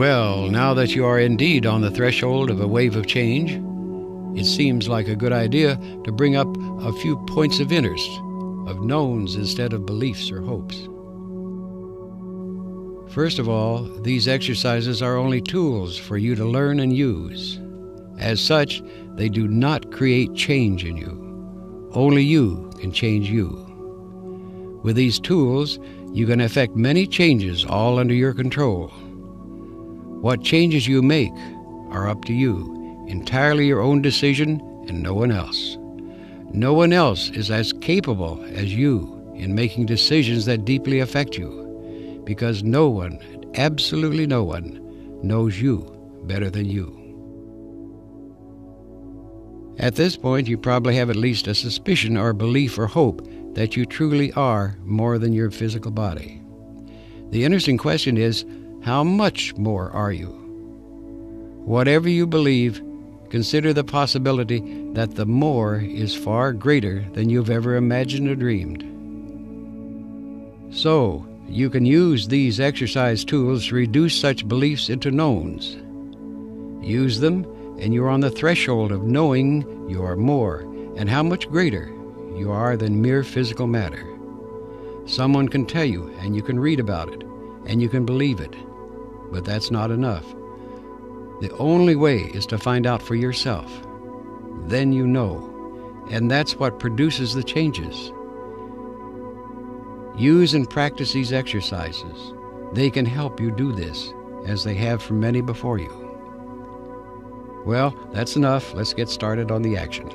Well, now that you are indeed on the threshold of a wave of change, it seems like a good idea to bring up a few points of interest, of knowns instead of beliefs or hopes. First of all, these exercises are only tools for you to learn and use. As such, they do not create change in you. Only you can change you. With these tools, you can effect many changes all under your control. What changes you make are up to you, entirely your own decision and no one else. No one else is as capable as you in making decisions that deeply affect you, because no one, absolutely no one, knows you better than you. At this point, you probably have at least a suspicion or belief or hope that you truly are more than your physical body. The interesting question is how much more are you? Whatever you believe, consider the possibility that the more is far greater than you've ever imagined or dreamed. So, you can use these exercise tools to reduce such beliefs into knowns. Use them, and you're on the threshold of knowing you are more and how much greater you are than mere physical matter. Someone can tell you, and you can read about it, and you can believe it but that's not enough. The only way is to find out for yourself. Then you know, and that's what produces the changes. Use and practice these exercises. They can help you do this, as they have for many before you. Well, that's enough. Let's get started on the action.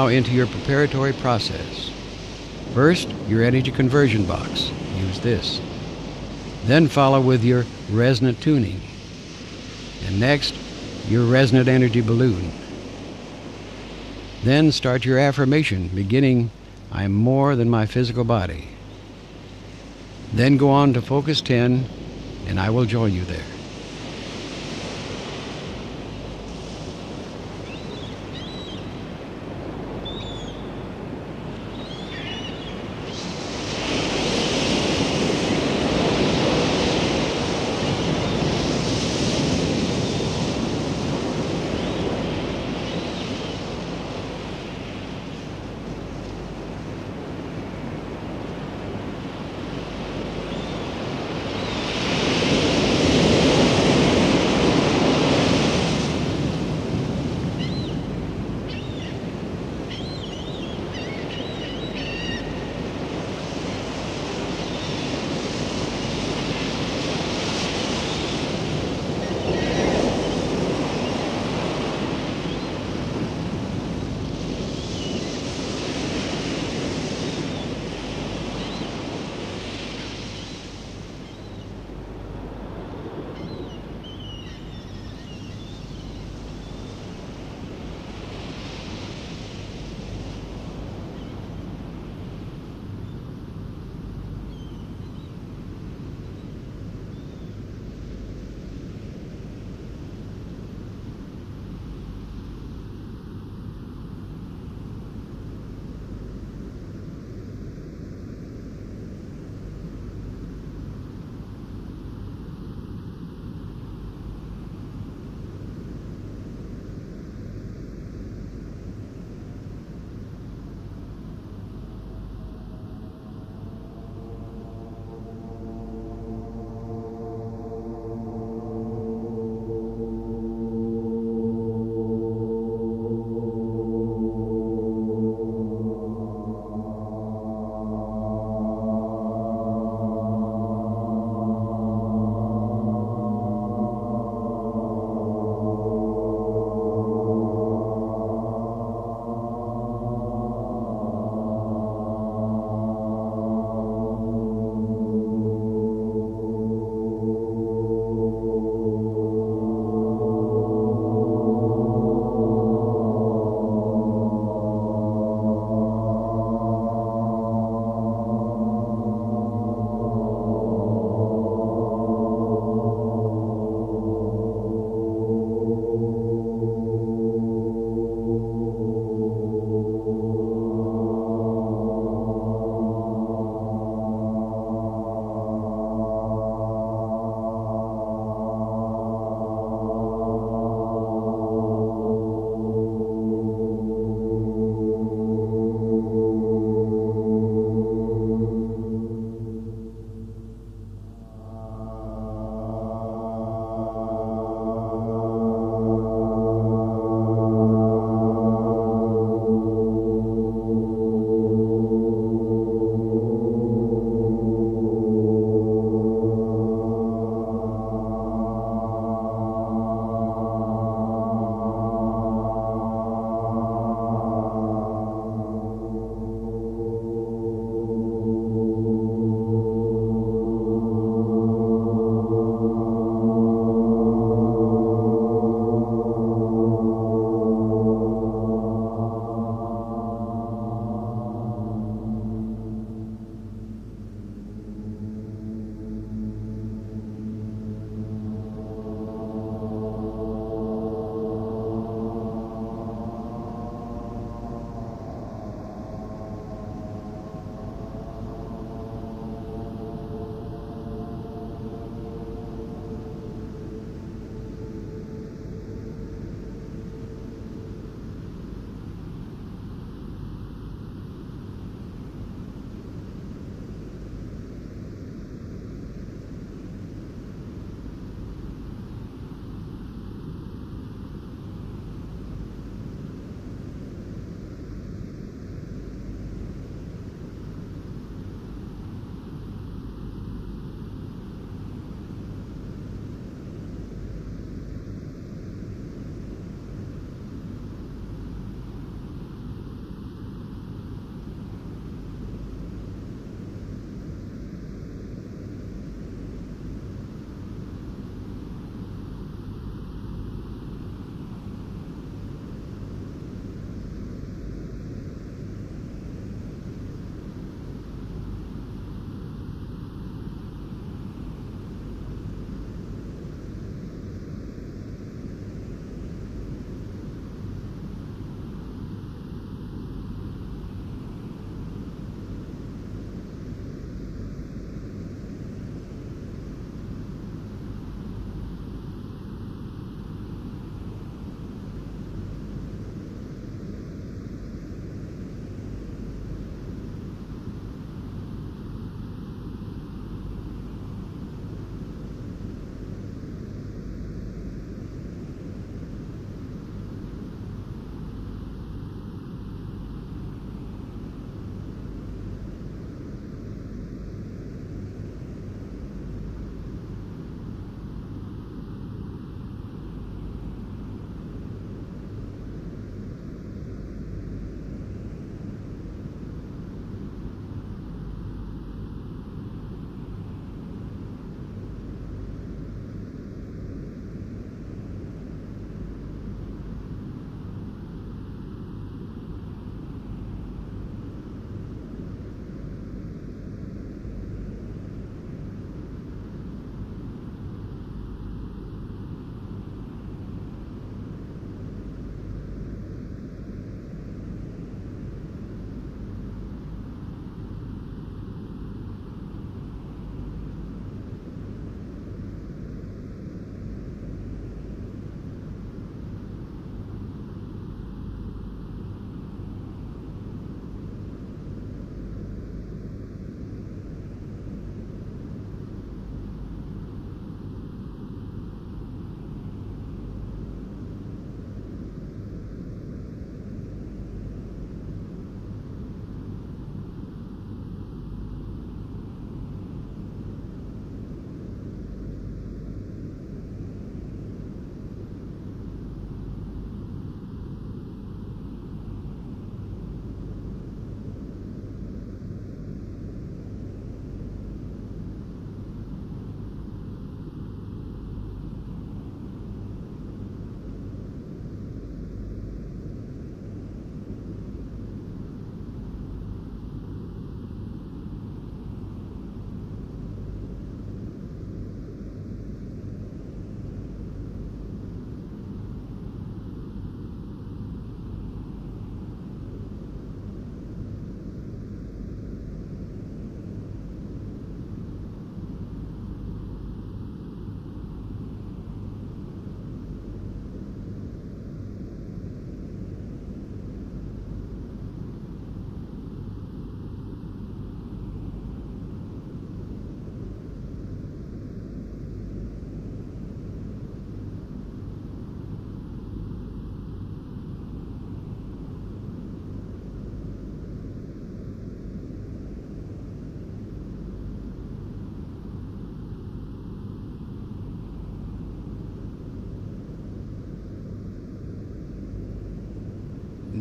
Now into your preparatory process. First, your energy conversion box. Use this. Then follow with your resonant tuning. And next, your resonant energy balloon. Then start your affirmation, beginning, I'm more than my physical body. Then go on to Focus 10, and I will join you there.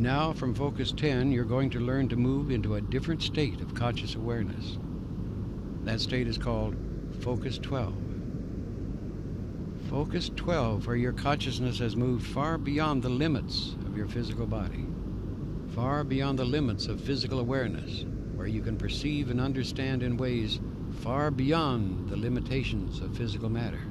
Now, from Focus 10, you're going to learn to move into a different state of conscious awareness. That state is called Focus 12. Focus 12, where your consciousness has moved far beyond the limits of your physical body, far beyond the limits of physical awareness, where you can perceive and understand in ways far beyond the limitations of physical matter.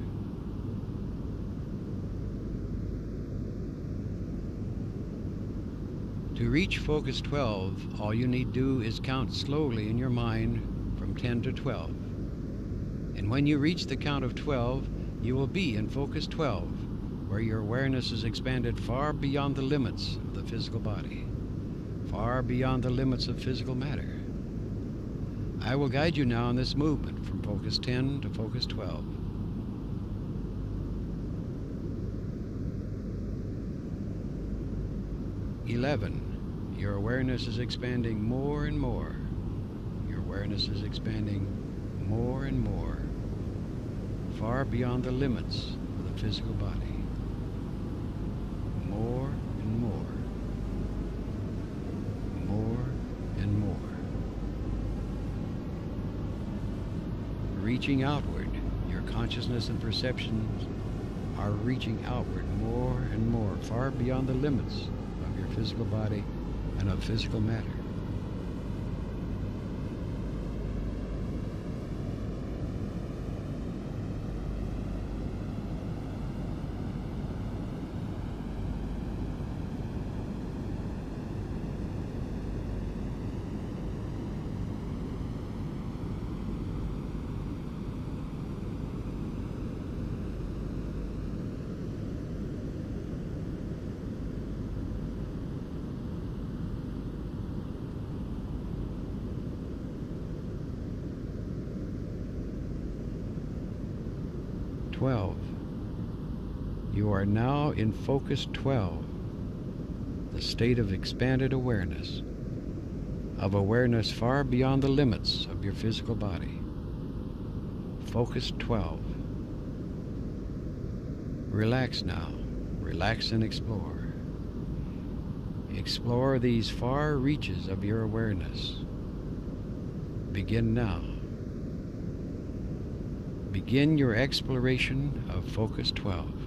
To reach focus 12, all you need do is count slowly in your mind from 10 to 12. And when you reach the count of 12, you will be in focus 12, where your awareness is expanded far beyond the limits of the physical body, far beyond the limits of physical matter. I will guide you now in this movement from focus 10 to focus 12. Eleven. Your awareness is expanding more and more. Your awareness is expanding more and more, far beyond the limits of the physical body. More and more. More and more. Reaching outward, your consciousness and perceptions are reaching outward more and more, far beyond the limits of your physical body and of physical matter. Twelve. You are now in focus 12, the state of expanded awareness, of awareness far beyond the limits of your physical body. Focus 12. Relax now. Relax and explore. Explore these far reaches of your awareness. Begin now. Begin your exploration of Focus 12.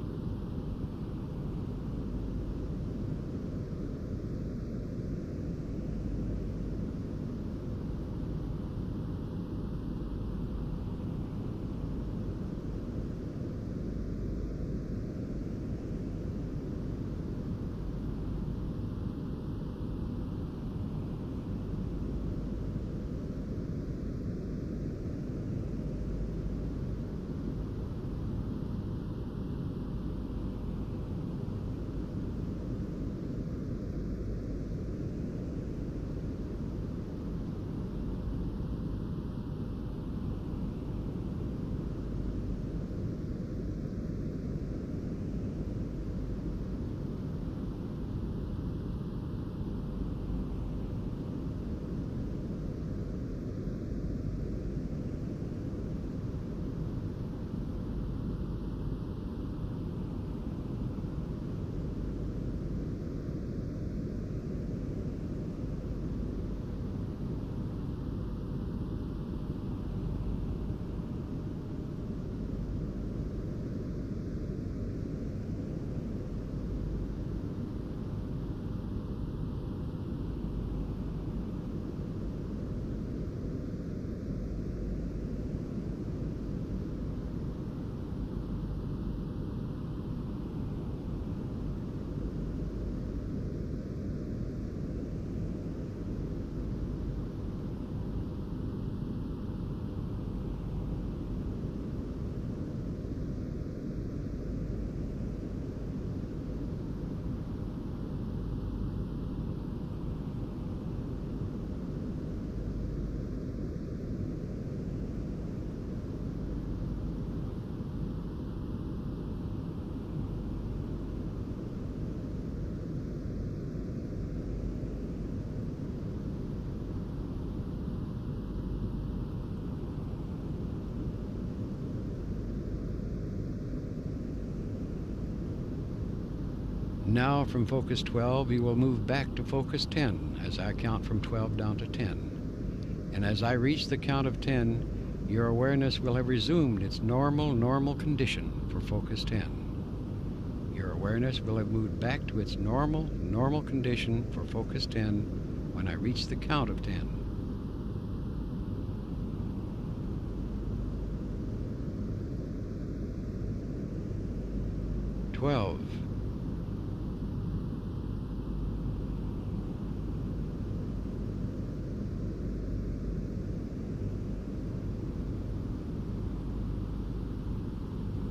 Now, from focus 12, you will move back to focus 10 as I count from 12 down to 10. And as I reach the count of 10, your awareness will have resumed its normal, normal condition for focus 10. Your awareness will have moved back to its normal, normal condition for focus 10 when I reach the count of 10.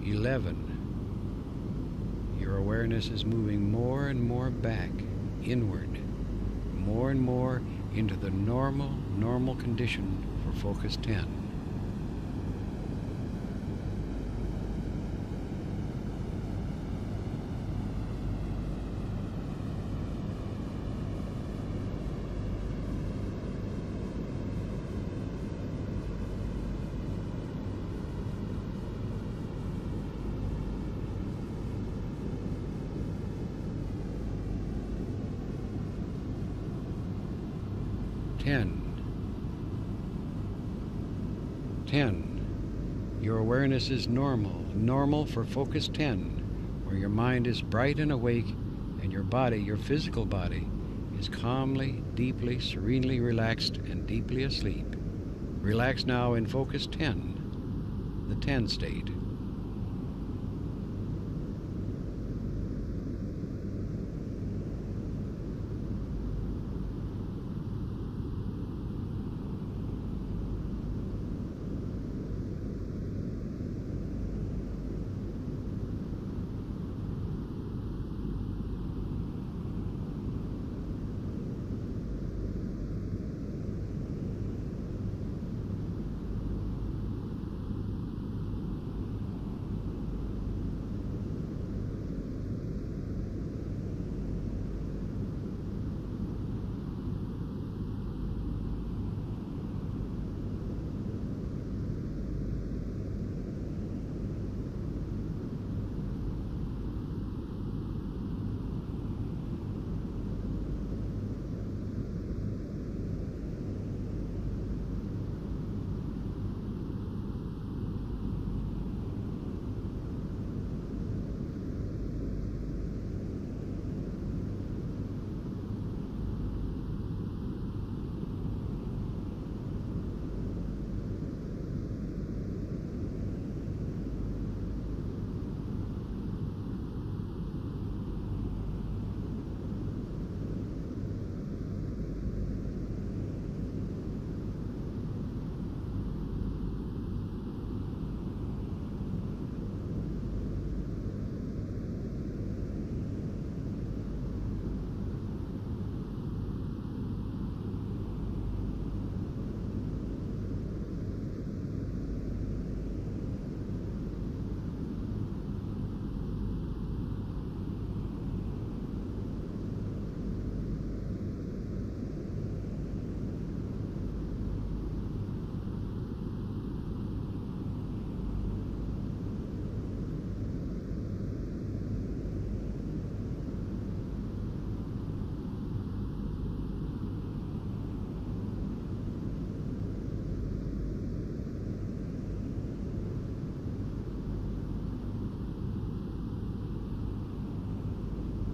11. Your awareness is moving more and more back, inward, more and more into the normal, normal condition for focus 10. Awareness is normal, normal for focus 10, where your mind is bright and awake, and your body, your physical body, is calmly, deeply, serenely relaxed and deeply asleep. Relax now in focus 10, the 10 state.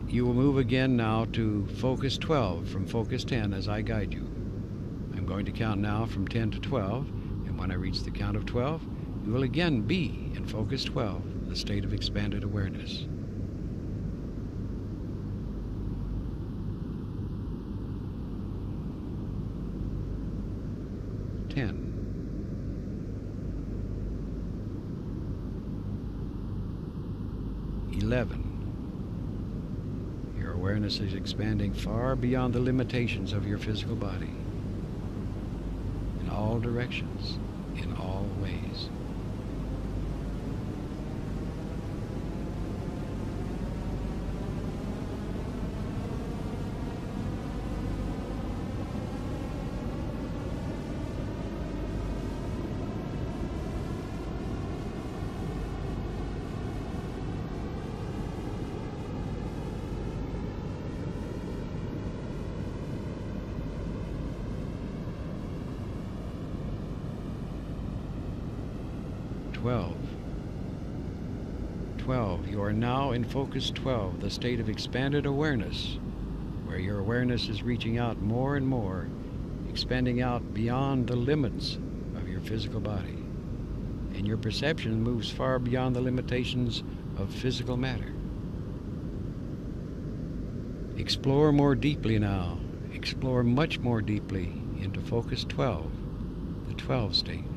You will move again now to focus 12 from focus 10 as I guide you. I'm going to count now from 10 to 12, and when I reach the count of 12, you will again be in focus 12, the state of expanded awareness. Ten. Eleven. Is expanding far beyond the limitations of your physical body. In all directions, 12. 12. You are now in focus 12, the state of expanded awareness, where your awareness is reaching out more and more, expanding out beyond the limits of your physical body. And your perception moves far beyond the limitations of physical matter. Explore more deeply now. Explore much more deeply into focus 12, the 12 state.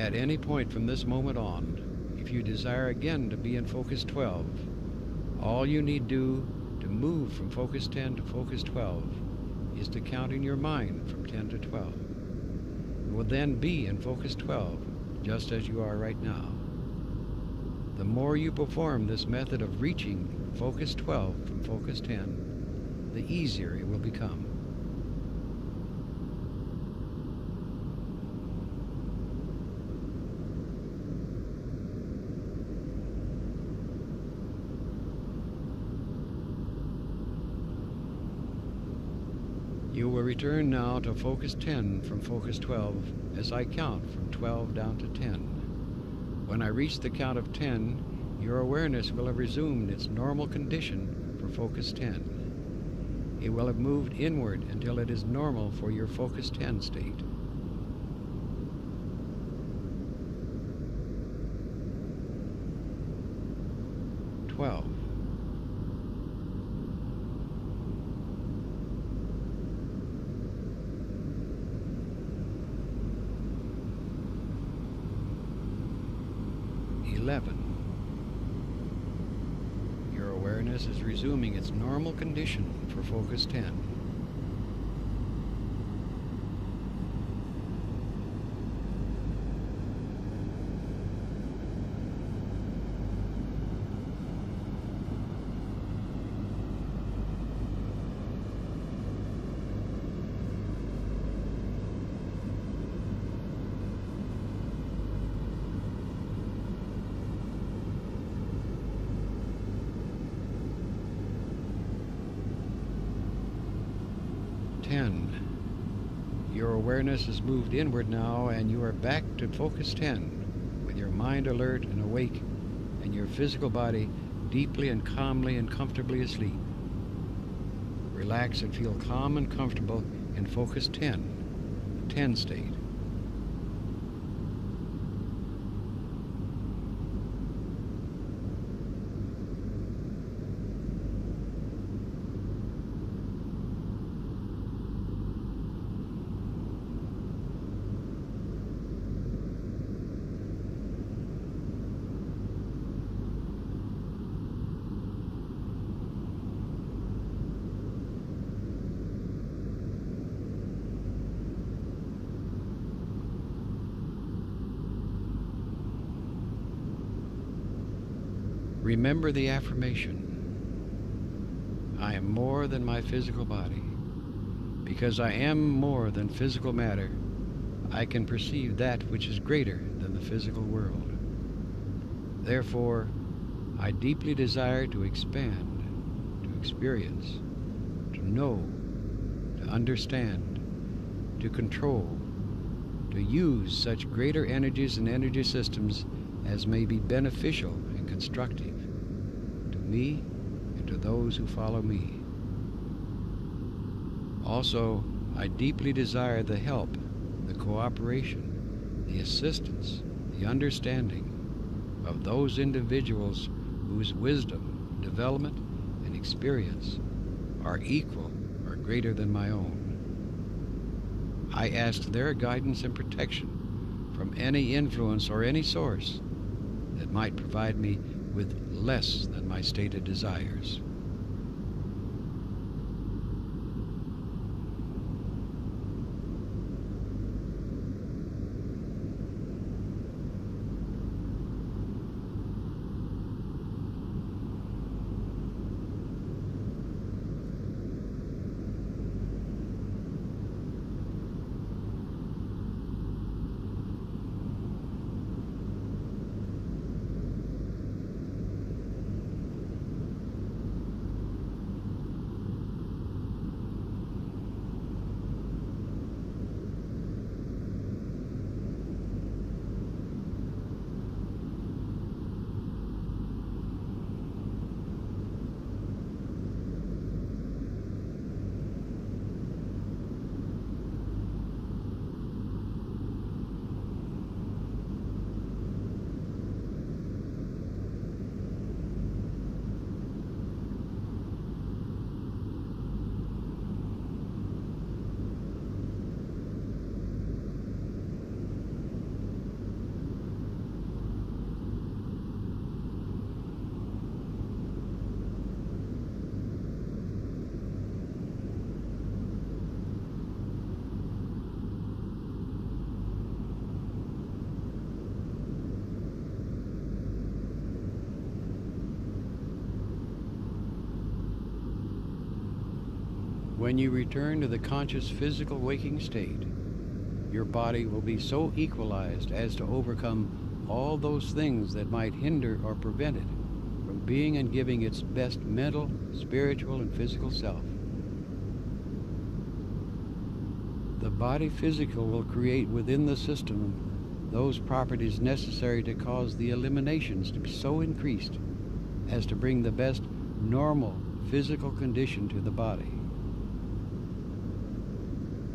At any point from this moment on, if you desire again to be in focus 12, all you need do to move from focus 10 to focus 12 is to count in your mind from 10 to 12. You will then be in focus 12, just as you are right now. The more you perform this method of reaching focus 12 from focus 10, the easier it will become. You will return now to focus 10 from focus 12 as I count from 12 down to 10. When I reach the count of 10, your awareness will have resumed its normal condition for focus 10. it will have moved inward until it is normal for your focus 10 state. Twelve. Eleven. Your awareness is resuming its normal condition for focus 10. Ten. Awareness has moved inward now, and you are back to focus 10, with your mind alert and awake, and your physical body deeply and calmly and comfortably asleep. Relax and feel calm and comfortable in focus 10, 10 state. Remember the affirmation I am more than my physical body. Because I am more than physical matter, I can perceive that which is greater than the physical world. Therefore, I deeply desire to expand, to experience, to know, to understand, to control, to use such greater energies and energy systems as may be beneficial and constructive me and to those who follow me. Also, I deeply desire the help, the cooperation, the assistance, the understanding of those individuals whose wisdom, development, and experience are equal or greater than my own. I ask their guidance and protection from any influence or any source that might provide me with less than my stated desires. When you return to the conscious physical waking state, your body will be so equalized as to overcome all those things that might hinder or prevent it from being and giving its best mental, spiritual, and physical self. The body physical will create within the system those properties necessary to cause the eliminations to be so increased as to bring the best normal physical condition to the body.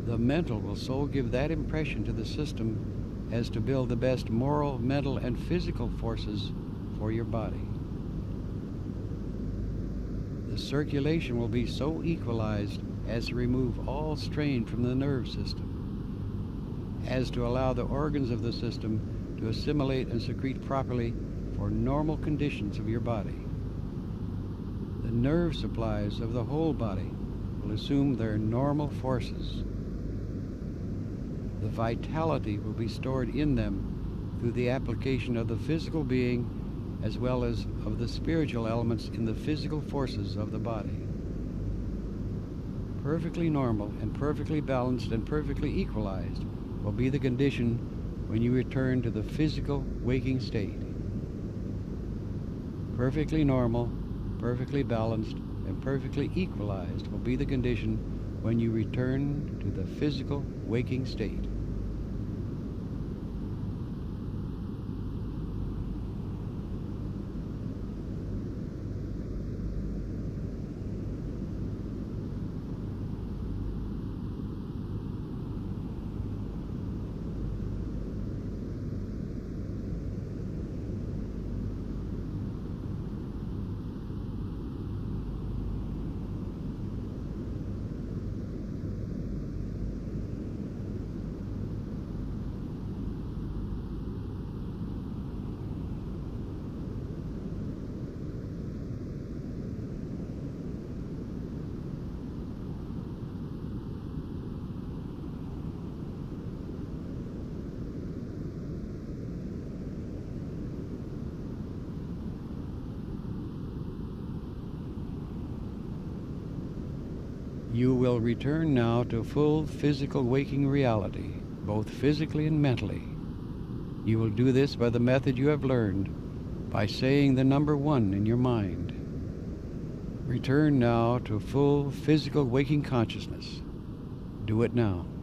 The mental will so give that impression to the system as to build the best moral, mental, and physical forces for your body. The circulation will be so equalized as to remove all strain from the nerve system, as to allow the organs of the system to assimilate and secrete properly for normal conditions of your body. The nerve supplies of the whole body will assume their normal forces. The vitality will be stored in them through the application of the physical being as well as of the spiritual elements in the physical forces of the body perfectly normal and perfectly balanced and perfectly equalized will be the condition when you return to the physical waking state. Perfectly normal, perfectly balanced, and perfectly equalized will be the condition when you return to the physical waking state. You will return now to full physical waking reality, both physically and mentally. You will do this by the method you have learned, by saying the number one in your mind. Return now to full physical waking consciousness. Do it now.